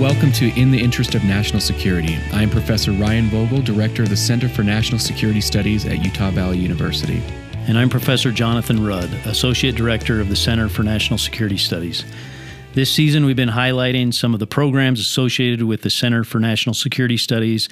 welcome to In the Interest of National Security. I am Professor Ryan Vogel, Director of the Center for National Security Studies at Utah Valley University. And I'm Professor Jonathan Rudd, Associate Director of the Center for National Security Studies. This season, we've been highlighting some of the programs associated with the Center for National Security Studies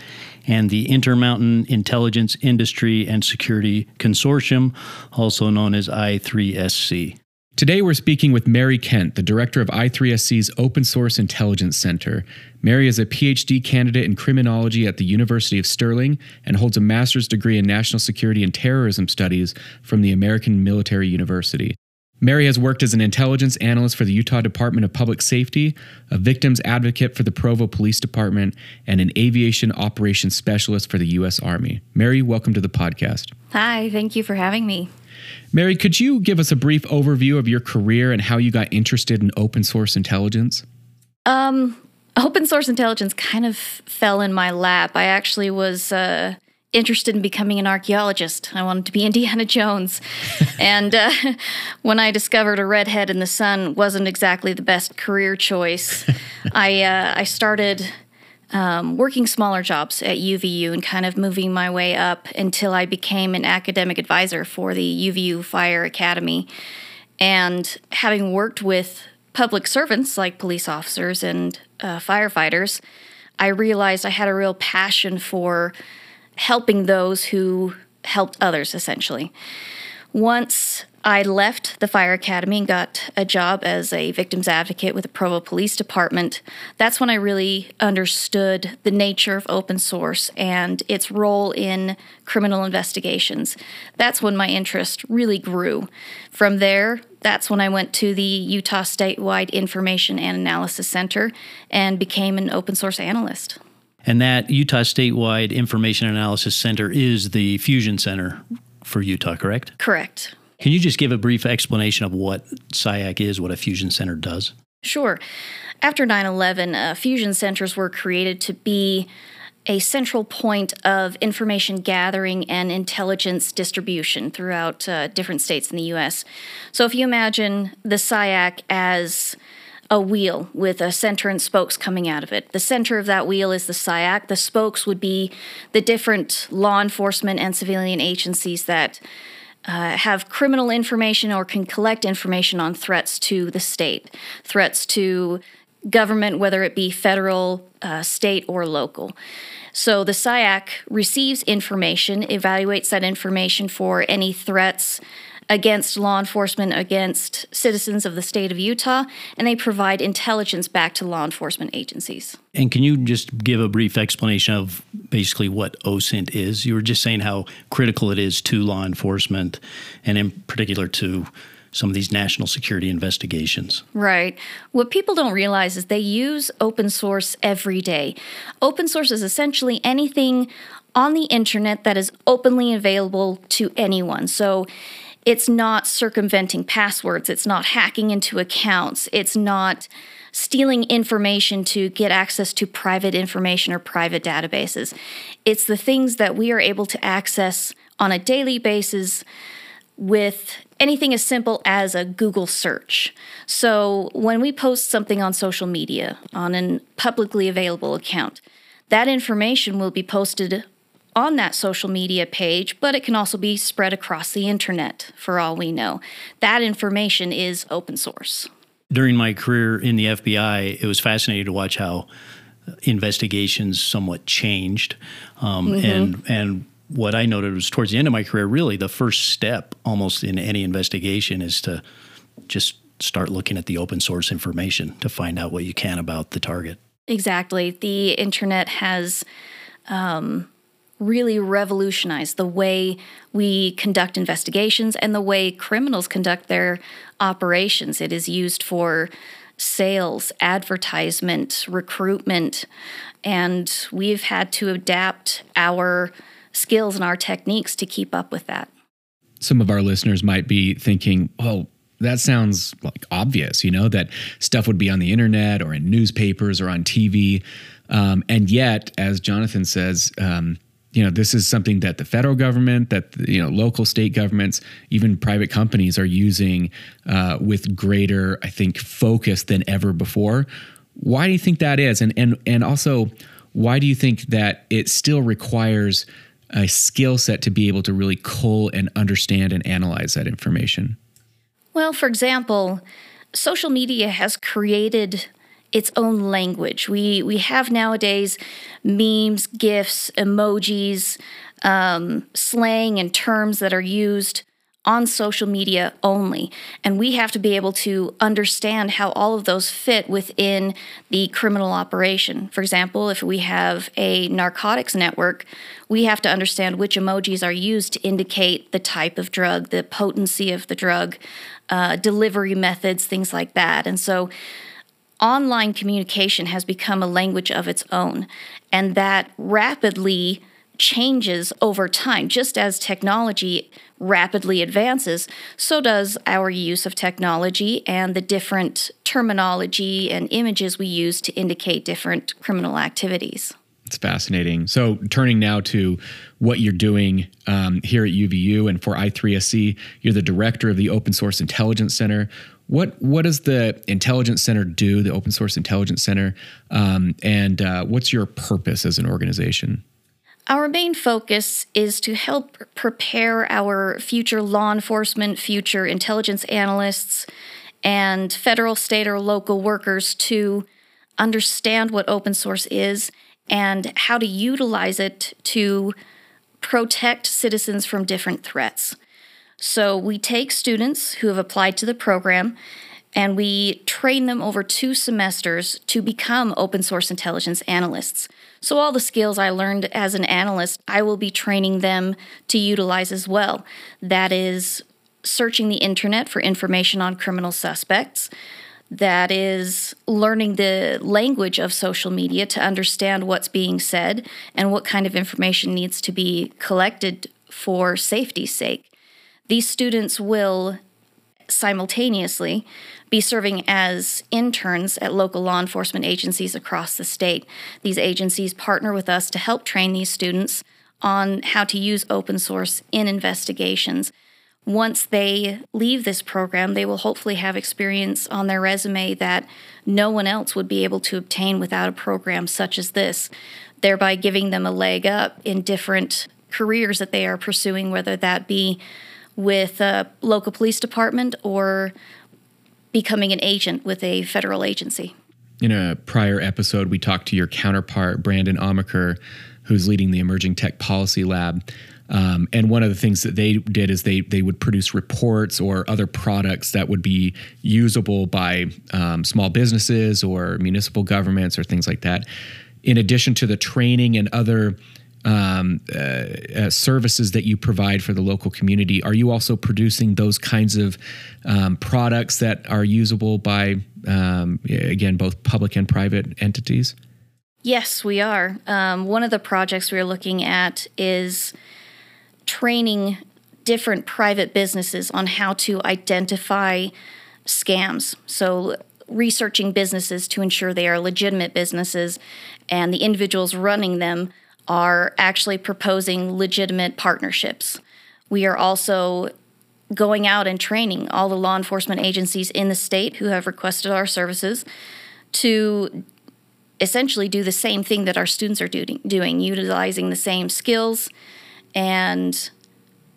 and the Intermountain Intelligence Industry and Security Consortium, also known as I3SC. Today, we're speaking with Mary Kent, the director of I3SC's Open Source Intelligence Center. Mary is a PhD candidate in criminology at the University of Stirling and holds a master's degree in national security and terrorism studies from the American Military University. Mary has worked as an intelligence analyst for the Utah Department of Public Safety, a victims advocate for the Provo Police Department, and an aviation operations specialist for the U.S. Army. Mary, welcome to the podcast. Hi, thank you for having me. Mary, could you give us a brief overview of your career and how you got interested in open source intelligence? Um, open source intelligence kind of fell in my lap. I actually was uh, interested in becoming an archaeologist. I wanted to be Indiana Jones. and uh, when I discovered a redhead in the sun wasn't exactly the best career choice, I, uh, I started um, working smaller jobs at UVU and kind of moving my way up until I became an academic advisor for the UVU Fire Academy. And having worked with public servants like police officers and uh, firefighters, I realized I had a real passion for helping those who helped others, essentially. Once I left the fire academy and got a job as a victims advocate with the Provo Police Department. That's when I really understood the nature of open source and its role in criminal investigations. That's when my interest really grew. From there, that's when I went to the Utah Statewide Information and Analysis Center and became an open source analyst. And that Utah Statewide Information Analysis Center is the Fusion Center for Utah, correct? Correct. Can you just give a brief explanation of what SIAC is, what a fusion center does? Sure. After 9 11, uh, fusion centers were created to be a central point of information gathering and intelligence distribution throughout uh, different states in the U.S. So if you imagine the SIAC as a wheel with a center and spokes coming out of it. The center of that wheel is the SIAC. The spokes would be the different law enforcement and civilian agencies that uh, have criminal information or can collect information on threats to the state, threats to government, whether it be federal, uh, state, or local. So the SIAC receives information, evaluates that information for any threats against law enforcement, against citizens of the state of Utah, and they provide intelligence back to law enforcement agencies. And can you just give a brief explanation of basically what OSINT is? You were just saying how critical it is to law enforcement, and in particular to some of these national security investigations. Right. What people don't realize is they use open source every day. Open source is essentially anything on the internet that is openly available to anyone. So it's not circumventing passwords, it's not hacking into accounts, it's not stealing information to get access to private information or private databases. It's the things that we are able to access on a daily basis with anything as simple as a Google search. So when we post something on social media on a publicly available account, that information will be posted on that social media page, but it can also be spread across the internet for all we know. That information is open source. During my career in the FBI, it was fascinating to watch how investigations somewhat changed. Um, mm-hmm. And, and what I noted was towards the end of my career, really the first step almost in any investigation is to just start looking at the open source information to find out what you can about the target. Exactly. The internet has um, really revolutionized the way we conduct investigations and the way criminals conduct their operations. It is used for sales, advertisement, recruitment, and we've had to adapt our skills and our techniques to keep up with that. Some of our listeners might be thinking, oh, that sounds like obvious, you know, that stuff would be on the internet or in newspapers or on TV. Um, and yet, as Jonathan says, um, you know this is something that the federal government that you know local state governments even private companies are using uh, with greater i think focus than ever before Why do you think that is? And and and also, why do you think that it still requires a skill set to be able to really cull and understand and analyze that information? Well, for example, social media has created its own language. We we have nowadays memes, gifs, emojis, um, slang, and terms that are used on social media only. And we have to be able to understand how all of those fit within the criminal operation. For example, if we have a narcotics network, we have to understand which emojis are used to indicate the type of drug, the potency of the drug, uh, delivery methods, things like that. And so, online communication has become a language of its own, and that rapidly changes over time. Just as technology rapidly advances, so does our use of technology and the different terminology and images we use to indicate different criminal activities. It's fascinating. So, turning now to what you're doing um, here at UVU and for I3SC, you're the director of the Open Source Intelligence Center. What what does the Intelligence Center do? The Open Source Intelligence Center, um, and uh, what's your purpose as an organization? Our main focus is to help prepare our future law enforcement, future intelligence analysts, and federal, state, or local workers to understand what open source is and how to utilize it to protect citizens from different threats. So we take students who have applied to the program and we train them over two semesters to become open source intelligence analysts. So, all the skills I learned as an analyst, I will be training them to utilize as well. That is, searching the internet for information on criminal suspects. That is learning the language of social media to understand what's being said and what kind of information needs to be collected for safety's sake. These students will simultaneously be serving as interns at local law enforcement agencies across the state. These agencies partner with us to help train these students on how to use open source in investigations. Once they leave this program, they will hopefully have experience on their resume that no one else would be able to obtain without a program such as this, thereby giving them a leg up in different careers that they are pursuing, whether that be with a local police department or becoming an agent with a federal agency. In a prior episode, we talked to your counterpart, Brandon Amacher, who's leading the Emerging Tech Policy Lab. Um, and one of the things that they did is they they would produce reports or other products that would be usable by um, small businesses or municipal governments or things like that. In addition to the training and other um, uh, uh, services that you provide for the local community, are you also producing those kinds of um, products that are usable by, um, again, both public and private entities? Yes, we are. Um, one of the projects we're looking at is training different private businesses on how to identify scams. So, researching businesses to ensure they are legitimate businesses and the individuals running them are actually proposing legitimate partnerships. We are also going out and training all the law enforcement agencies in the state who have requested our services to essentially do the same thing that our students are doing, doing utilizing the same skills and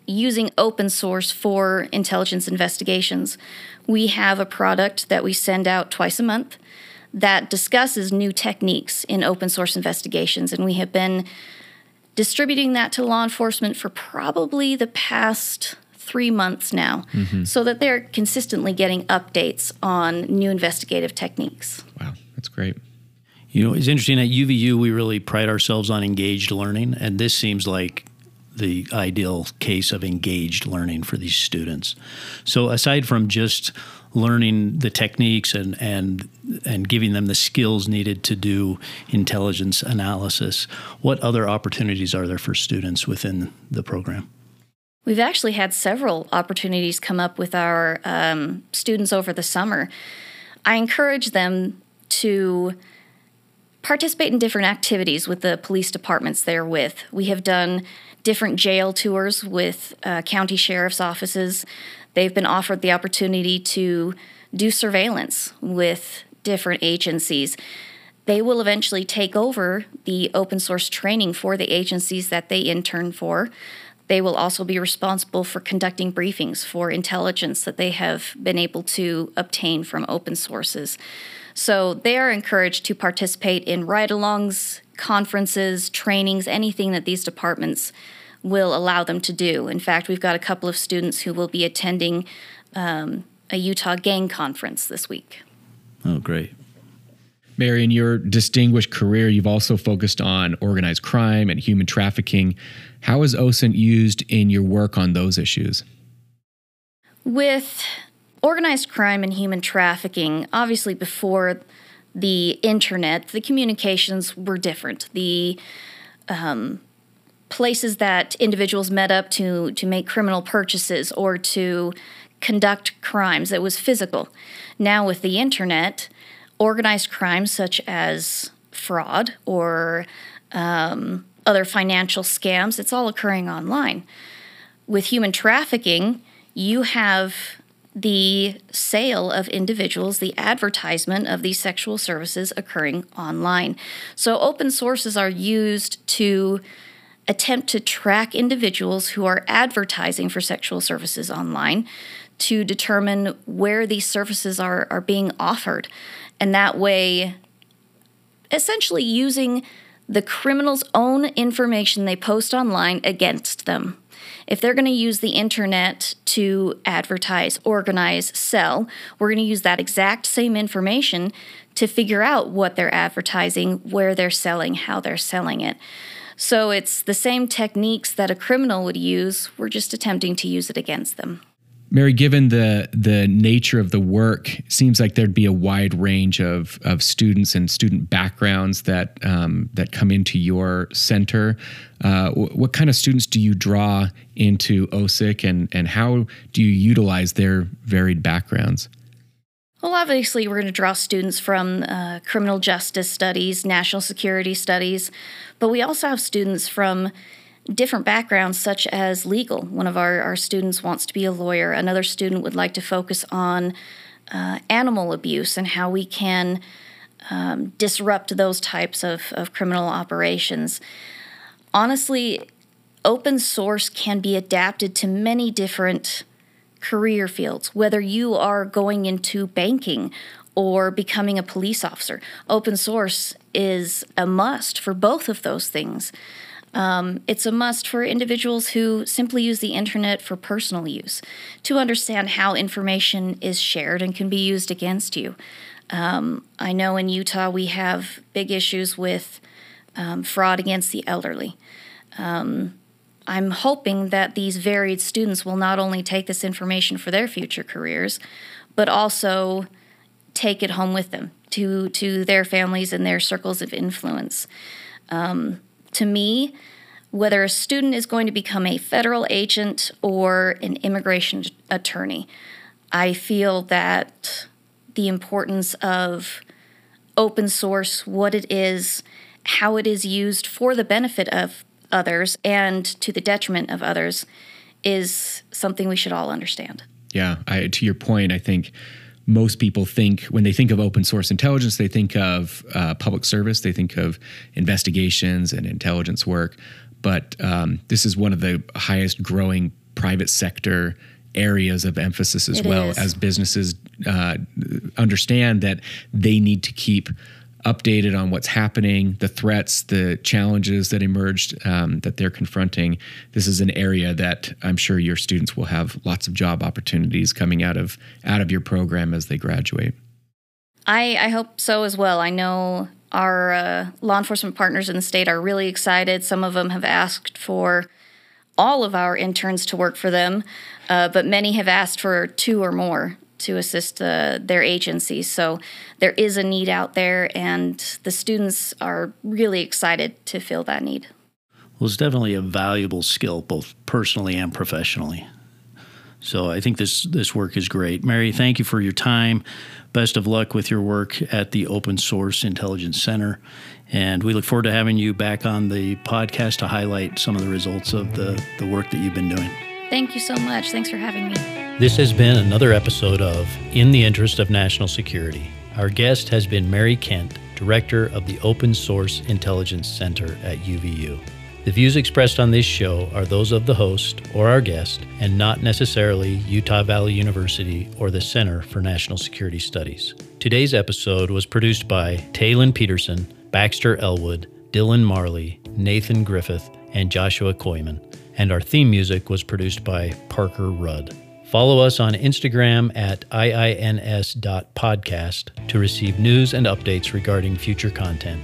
using open source for intelligence investigations. We have a product that we send out twice a month that discusses new techniques in open source investigations. And we have been distributing that to law enforcement for probably the past three months now mm-hmm. so that they're consistently getting updates on new investigative techniques. Wow, that's great. You know, it's interesting at UVU, we really pride ourselves on engaged learning, and this seems like the ideal case of engaged learning for these students. So, aside from just learning the techniques and and and giving them the skills needed to do intelligence analysis, what other opportunities are there for students within the program? We've actually had several opportunities come up with our um, students over the summer. I encourage them to participate in different activities with the police departments they're with. We have done different jail tours with uh, county sheriff's offices. They've been offered the opportunity to do surveillance with different agencies. They will eventually take over the open source training for the agencies that they intern for. They will also be responsible for conducting briefings for intelligence that they have been able to obtain from open sources. So they are encouraged to participate in ride alongs, conferences, trainings, anything that these departments will allow them to do. In fact, we've got a couple of students who will be attending um, a Utah gang conference this week. Oh, great. Mary, in your distinguished career, you've also focused on organized crime and human trafficking. How is OSINT used in your work on those issues? With organized crime and human trafficking, obviously before the internet, the communications were different. The um, places that individuals met up to to make criminal purchases or to conduct crimes, it was physical. Now with the internet, organized crimes such as fraud or um, other financial scams, it's all occurring online. With human trafficking, you have the sale of individuals, the advertisement of these sexual services occurring online. So, open sources are used to attempt to track individuals who are advertising for sexual services online to determine where these services are, are being offered. And that way, essentially using the criminal's own information they post online against them. If they're going to use the internet to advertise, organize, sell, we're going to use that exact same information to figure out what they're advertising, where they're selling, how they're selling it. So it's the same techniques that a criminal would use, we're just attempting to use it against them. Mary, given the the nature of the work, seems like there'd be a wide range of of students and student backgrounds that um, that come into your center. Uh, what kind of students do you draw into OSIC, and and how do you utilize their varied backgrounds? Well, obviously, we're going to draw students from uh, criminal justice studies, national security studies, but we also have students from different backgrounds, such as legal. One of our, our students wants to be a lawyer, another student would like to focus on uh, animal abuse and how we can um, disrupt those types of, of criminal operations. Honestly, open source can be adapted to many different career fields, whether you are going into banking or becoming a police officer. Open source is a must for both of those things. Um, it's a must for individuals who simply use the internet for personal use to understand how information is shared and can be used against you. Um, I know in Utah we have big issues with um, fraud against the elderly. Um, I'm hoping that these varied students will not only take this information for their future careers, but also take it home with them to to their families and their circles of influence. Um, to me, whether a student is going to become a federal agent or an immigration attorney, I feel that the importance of open source, what it is, how it is used for the benefit of others and to the detriment of others, is something we should all understand. Yeah, I, to your point, I think most people think when they think of open source intelligence, they think of uh, public service, they think of investigations and intelligence work. But um, this is one of the highest growing private sector areas of emphasis as it well is. as businesses uh, understand that they need to keep updated on what's happening, the threats, the challenges that emerged um, that they're confronting. This is an area that I'm sure your students will have lots of job opportunities coming out of out of your program as they graduate. I, I hope so as well. I know our uh, law enforcement partners in the state are really excited. Some of them have asked for all of our interns to work for them, uh, but many have asked for two or more to assist uh, their agencies. So there is a need out there, and the students are really excited to fill that need. Well, it's definitely a valuable skill, both personally and professionally. So I think this this work is great. Mary, thank you for your time. Best of luck with your work at the Open Source Intelligence Center. And we look forward to having you back on the podcast to highlight some of the results of the, the work that you've been doing. Thank you so much. Thanks for having me. This has been another episode of In the Interest of National Security. Our guest has been Mary Kent, Director of the Open Source Intelligence Center at UVU. The views expressed on this show are those of the host or our guest, and not necessarily Utah Valley University or the Center for National Security Studies. Today's episode was produced by Taylin Peterson, Baxter Elwood, Dylan Marley, Nathan Griffith, and Joshua Koyman, and our theme music was produced by Parker Rudd. Follow us on Instagram at iins.podcast to receive news and updates regarding future content.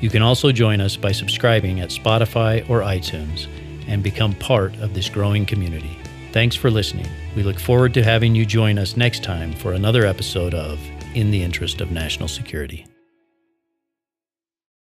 You can also join us by subscribing at Spotify or iTunes and become part of this growing community. Thanks for listening. We look forward to having you join us next time for another episode of In the Interest of National Security.